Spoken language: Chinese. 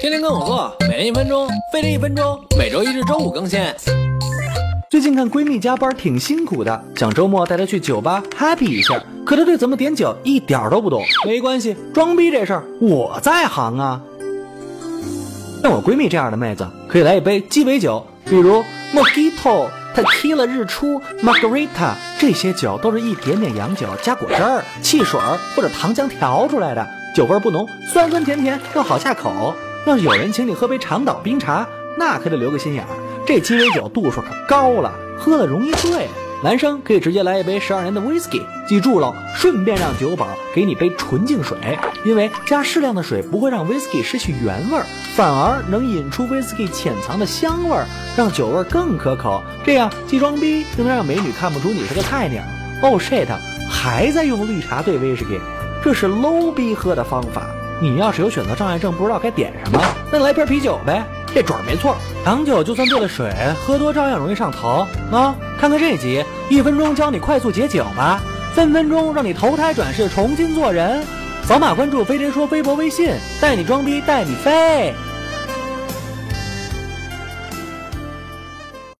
天天跟我做，每天一分钟，飞利一分钟，每周一至周五更新。最近看闺蜜加班挺辛苦的，想周末带她去酒吧 happy 一下，可她对怎么点酒一点都不懂。没关系，装逼这事儿我在行啊。像我闺蜜这样的妹子，可以来一杯鸡尾酒，比如 Mojito、Tequila 日出、Margarita，这些酒都是一点点洋酒加果汁儿、汽水或者糖浆调出来的，酒味不浓，酸酸甜甜又好下口。要是有人请你喝杯长岛冰茶，那可得留个心眼儿，这鸡尾酒度数可高了，喝了容易醉。男生可以直接来一杯十二年的 whisky，记住喽，顺便让酒保给你杯纯净水，因为加适量的水不会让 whisky 失去原味儿，反而能引出 whisky 潜藏的香味儿，让酒味更可口。这样既装逼又能让美女看不出你是个菜鸟。Oh shit，还在用绿茶兑威士忌，这是 low 逼喝的方法。你要是有选择障碍症，不知道该点什么，那来瓶啤酒呗。这准儿没错，洋酒就算兑了水，喝多照样容易上头。啊，看看这集，一分钟教你快速解酒吧，分分钟让你投胎转世重新做人。扫码关注飞碟说微博微信，带你装逼带你飞。